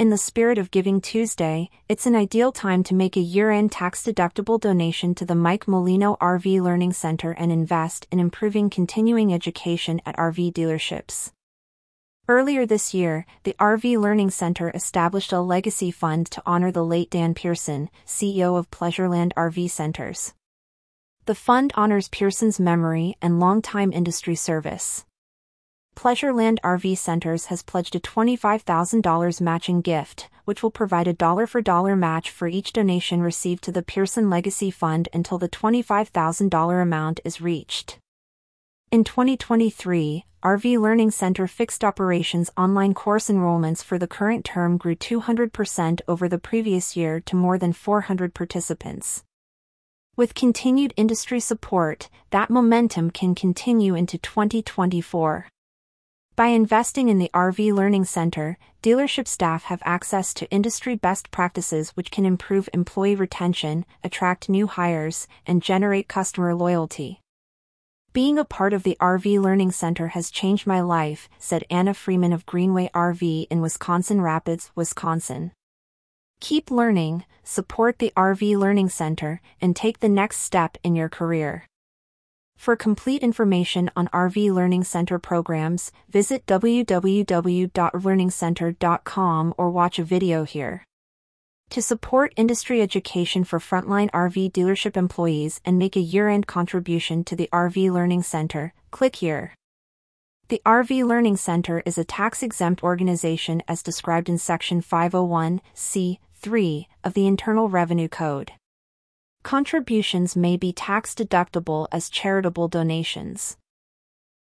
In the spirit of Giving Tuesday, it's an ideal time to make a year end tax deductible donation to the Mike Molino RV Learning Center and invest in improving continuing education at RV dealerships. Earlier this year, the RV Learning Center established a legacy fund to honor the late Dan Pearson, CEO of Pleasureland RV Centers. The fund honors Pearson's memory and longtime industry service. Pleasureland RV Centers has pledged a $25,000 matching gift, which will provide a dollar for dollar match for each donation received to the Pearson Legacy Fund until the $25,000 amount is reached. In 2023, RV Learning Center fixed operations online course enrollments for the current term grew 200% over the previous year to more than 400 participants. With continued industry support, that momentum can continue into 2024. By investing in the RV Learning Center, dealership staff have access to industry best practices which can improve employee retention, attract new hires, and generate customer loyalty. Being a part of the RV Learning Center has changed my life, said Anna Freeman of Greenway RV in Wisconsin Rapids, Wisconsin. Keep learning, support the RV Learning Center, and take the next step in your career. For complete information on RV Learning Center programs, visit www.learningcenter.com or watch a video here. To support industry education for frontline RV dealership employees and make a year-end contribution to the RV Learning Center, click here. The RV Learning Center is a tax-exempt organization as described in Section 501c3 of the Internal Revenue Code. Contributions may be tax deductible as charitable donations.